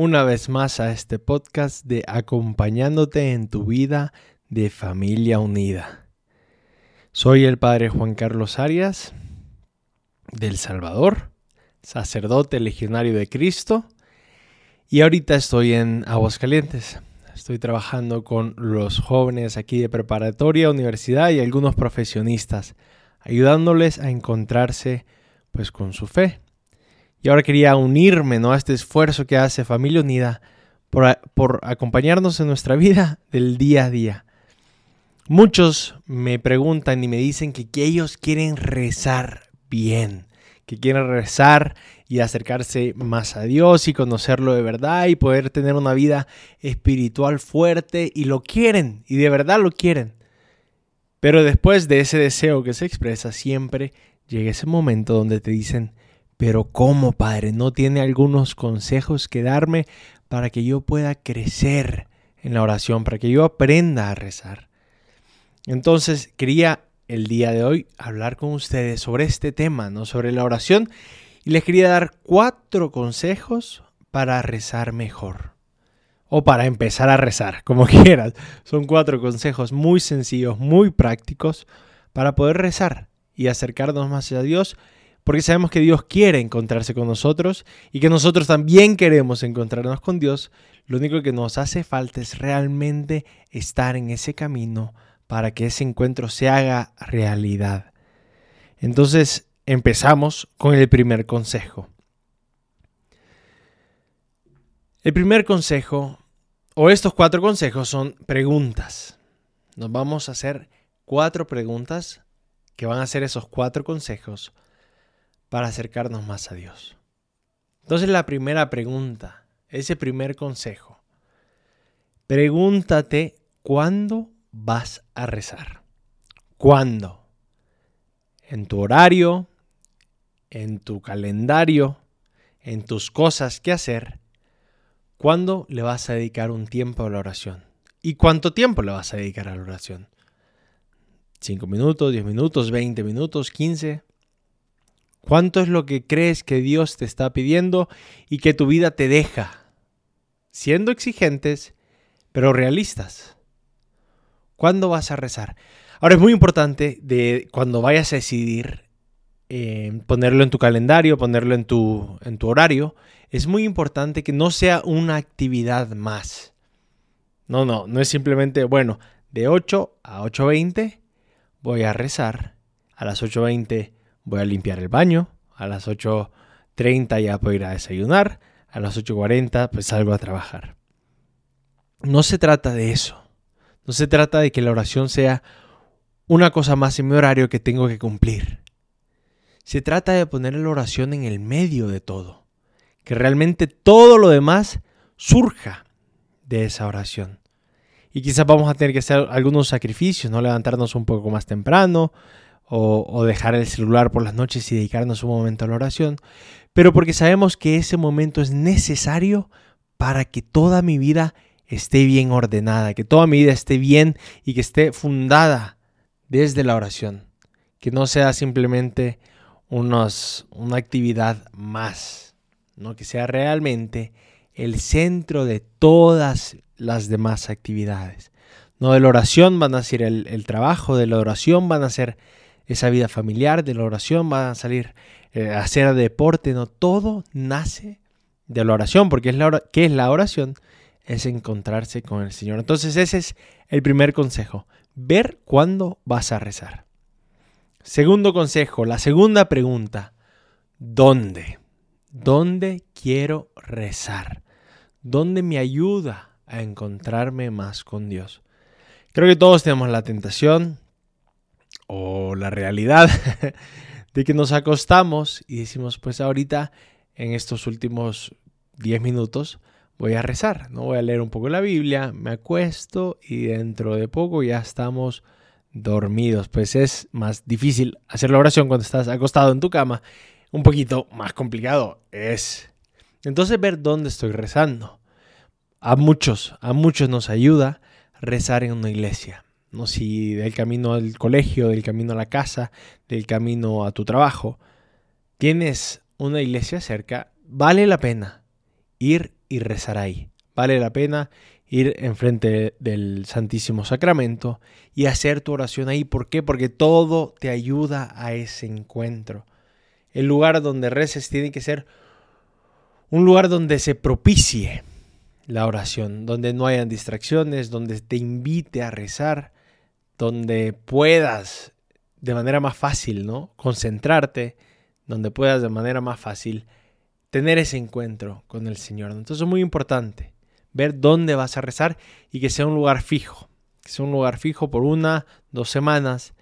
una vez más a este podcast de Acompañándote en tu vida de familia unida. Soy el Padre Juan Carlos Arias del Salvador, sacerdote legionario de Cristo, y ahorita estoy en Aguascalientes. Estoy trabajando con los jóvenes aquí de preparatoria, universidad y algunos profesionistas, ayudándoles a encontrarse pues con su fe y ahora quería unirme ¿no? a este esfuerzo que hace Familia Unida por, por acompañarnos en nuestra vida del día a día. Muchos me preguntan y me dicen que, que ellos quieren rezar bien, que quieren rezar y acercarse más a Dios y conocerlo de verdad y poder tener una vida espiritual fuerte y lo quieren y de verdad lo quieren. Pero después de ese deseo que se expresa siempre llega ese momento donde te dicen, pero ¿cómo, Padre? ¿No tiene algunos consejos que darme para que yo pueda crecer en la oración, para que yo aprenda a rezar? Entonces, quería el día de hoy hablar con ustedes sobre este tema, ¿no? Sobre la oración. Y les quería dar cuatro consejos para rezar mejor. O para empezar a rezar, como quieras. Son cuatro consejos muy sencillos, muy prácticos para poder rezar y acercarnos más a Dios porque sabemos que Dios quiere encontrarse con nosotros y que nosotros también queremos encontrarnos con Dios. Lo único que nos hace falta es realmente estar en ese camino para que ese encuentro se haga realidad. Entonces empezamos con el primer consejo. El primer consejo, o estos cuatro consejos, son preguntas. Nos vamos a hacer cuatro preguntas que van a ser esos cuatro consejos para acercarnos más a Dios. Entonces la primera pregunta, ese primer consejo, pregúntate cuándo vas a rezar. ¿Cuándo? En tu horario, en tu calendario, en tus cosas que hacer. ¿Cuándo le vas a dedicar un tiempo a la oración? ¿Y cuánto tiempo le vas a dedicar a la oración? ¿Cinco minutos, diez minutos, veinte minutos, quince? ¿Cuánto es lo que crees que Dios te está pidiendo y que tu vida te deja? Siendo exigentes, pero realistas. ¿Cuándo vas a rezar? Ahora es muy importante de cuando vayas a decidir eh, ponerlo en tu calendario, ponerlo en tu, en tu horario, es muy importante que no sea una actividad más. No, no, no es simplemente, bueno, de 8 a 8.20 voy a rezar, a las 8.20 voy a limpiar el baño, a las 8.30 ya puedo ir a desayunar, a las 8.40 pues salgo a trabajar. No se trata de eso. No se trata de que la oración sea una cosa más en mi horario que tengo que cumplir. Se trata de poner la oración en el medio de todo. Que realmente todo lo demás surja de esa oración. Y quizás vamos a tener que hacer algunos sacrificios, ¿no? Levantarnos un poco más temprano, o, dejar el celular por las noches y dedicarnos un momento a la oración, pero porque sabemos que ese momento es necesario para que toda mi vida esté bien ordenada, que toda mi vida esté bien y que esté fundada desde la oración, que no sea simplemente unos, una actividad más, ¿no? que sea realmente el centro de todas las demás actividades. No de la oración van a ser el, el trabajo, de la oración van a ser esa vida familiar, de la oración, va a salir eh, a hacer deporte, no, todo nace de la oración, porque es la ¿qué es la oración? Es encontrarse con el Señor. Entonces ese es el primer consejo, ver cuándo vas a rezar. Segundo consejo, la segunda pregunta, ¿dónde? ¿Dónde quiero rezar? ¿Dónde me ayuda a encontrarme más con Dios? Creo que todos tenemos la tentación o la realidad de que nos acostamos y decimos, pues ahorita en estos últimos 10 minutos voy a rezar, no voy a leer un poco la Biblia, me acuesto y dentro de poco ya estamos dormidos. Pues es más difícil hacer la oración cuando estás acostado en tu cama, un poquito más complicado es. Entonces ver dónde estoy rezando. A muchos, a muchos nos ayuda rezar en una iglesia. No si del camino al colegio, del camino a la casa, del camino a tu trabajo. Tienes una iglesia cerca, vale la pena ir y rezar ahí. Vale la pena ir enfrente del Santísimo Sacramento y hacer tu oración ahí. ¿Por qué? Porque todo te ayuda a ese encuentro. El lugar donde reces tiene que ser un lugar donde se propicie la oración, donde no hayan distracciones, donde te invite a rezar, donde puedas de manera más fácil, ¿no? Concentrarte, donde puedas de manera más fácil tener ese encuentro con el Señor. Entonces es muy importante ver dónde vas a rezar y que sea un lugar fijo, que sea un lugar fijo por una, dos semanas,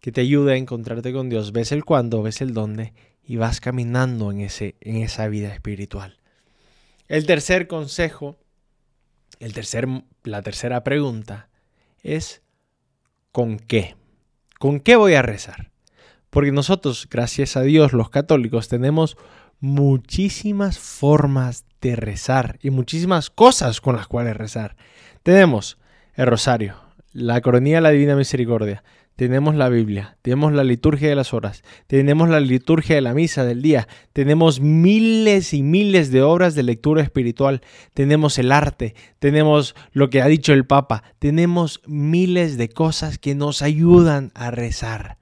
que te ayude a encontrarte con Dios. Ves el cuándo, ves el dónde y vas caminando en, ese, en esa vida espiritual. El tercer consejo, el tercer, la tercera pregunta es ¿con qué? ¿Con qué voy a rezar? Porque nosotros, gracias a Dios, los católicos, tenemos muchísimas formas de rezar y muchísimas cosas con las cuales rezar. Tenemos el rosario, la coronilla de la Divina Misericordia, tenemos la Biblia, tenemos la liturgia de las horas, tenemos la liturgia de la misa del día, tenemos miles y miles de obras de lectura espiritual, tenemos el arte, tenemos lo que ha dicho el Papa, tenemos miles de cosas que nos ayudan a rezar.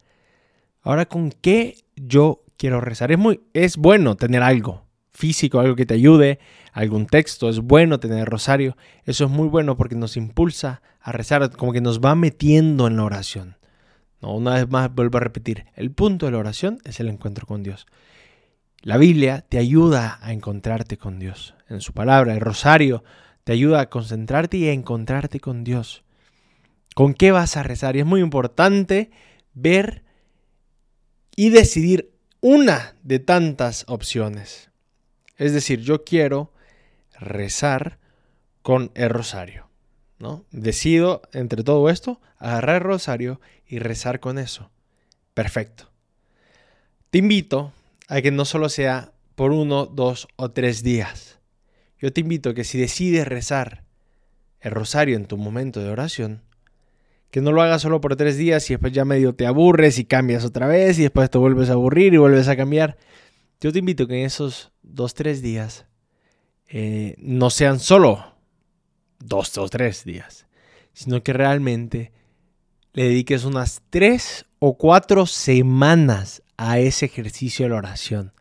Ahora, ¿con qué yo quiero rezar. Es, muy, es bueno tener algo físico, algo que te ayude, algún texto, es bueno tener rosario. Eso es muy bueno porque nos impulsa a rezar, como que nos va metiendo en la oración. Una vez más vuelvo a repetir, el punto de la oración es el encuentro con Dios. La Biblia te ayuda a encontrarte con Dios. En su palabra, el rosario te ayuda a concentrarte y a encontrarte con Dios. ¿Con qué vas a rezar? Y es muy importante ver y decidir una de tantas opciones. Es decir, yo quiero rezar con el rosario. Decido entre todo esto agarrar el rosario y rezar con eso. Perfecto. Te invito a que no solo sea por uno, dos o tres días. Yo te invito a que si decides rezar el rosario en tu momento de oración, que no lo hagas solo por tres días y después ya medio te aburres y cambias otra vez y después te vuelves a aburrir y vuelves a cambiar. Yo te invito a que en esos dos, tres días eh, no sean solo dos o tres días, sino que realmente le dediques unas tres o cuatro semanas a ese ejercicio de la oración.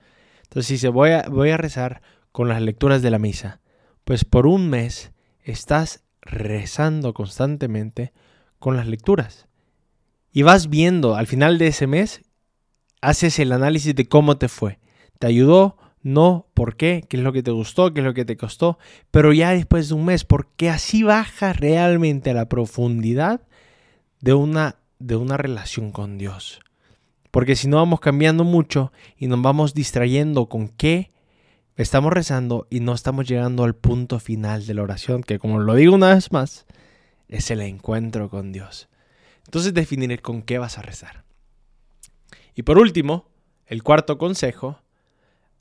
Entonces, si se a, voy a rezar con las lecturas de la misa, pues por un mes estás rezando constantemente con las lecturas. Y vas viendo al final de ese mes, haces el análisis de cómo te fue. ¿Te ayudó? No, ¿por qué? ¿Qué es lo que te gustó? ¿Qué es lo que te costó? Pero ya después de un mes, porque así baja realmente a la profundidad de una, de una relación con Dios. Porque si no vamos cambiando mucho y nos vamos distrayendo con qué estamos rezando y no estamos llegando al punto final de la oración, que como lo digo una vez más, es el encuentro con Dios. Entonces definir con qué vas a rezar. Y por último, el cuarto consejo,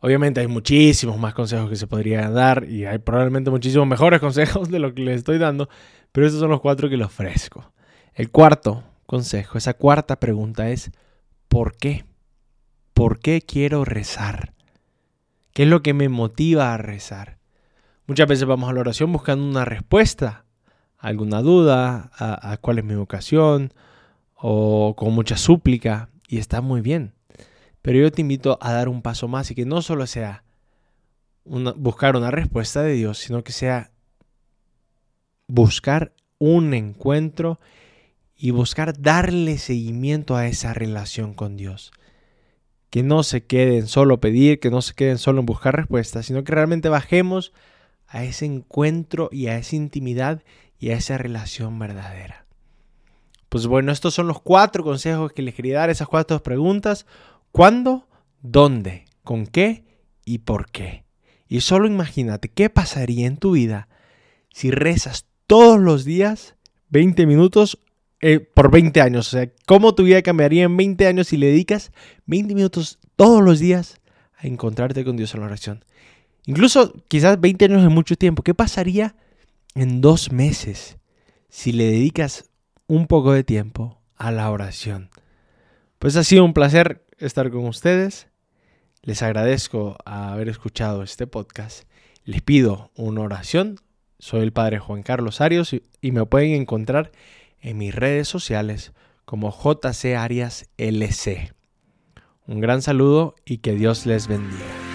obviamente hay muchísimos más consejos que se podrían dar y hay probablemente muchísimos mejores consejos de lo que les estoy dando, pero estos son los cuatro que les ofrezco. El cuarto consejo, esa cuarta pregunta es, ¿por qué? ¿Por qué quiero rezar? ¿Qué es lo que me motiva a rezar? Muchas veces vamos a la oración buscando una respuesta alguna duda, a, cuál es mi vocación, o con mucha súplica, y está muy bien. Pero yo te invito a dar un paso más y que no solo sea buscar una respuesta de Dios, sino que sea buscar un encuentro y buscar darle seguimiento a esa relación con Dios. Que no se queden solo pedir, que no se queden solo en buscar respuestas, sino que realmente bajemos a ese encuentro y a esa intimidad y a esa relación verdadera. Pues bueno, estos son los cuatro consejos que les quería dar, esas cuatro preguntas. ¿Cuándo? ¿Dónde? ¿Con qué? ¿Y por qué? Y solo imagínate qué pasaría en tu vida si rezas todos los días 20 minutos eh, por 20 años. O sea, cómo tu vida cambiaría en 20 años si le dedicas 20 minutos todos los días a encontrarte con Dios en la oración. Incluso quizás 20 años es mucho tiempo. ¿Qué pasaría en dos meses si le dedicas un poco de tiempo a la oración? Pues ha sido un placer estar con ustedes. Les agradezco haber escuchado este podcast. Les pido una oración. Soy el Padre Juan Carlos Arios y me pueden encontrar en mis redes sociales como JC Arias LC. Un gran saludo y que Dios les bendiga.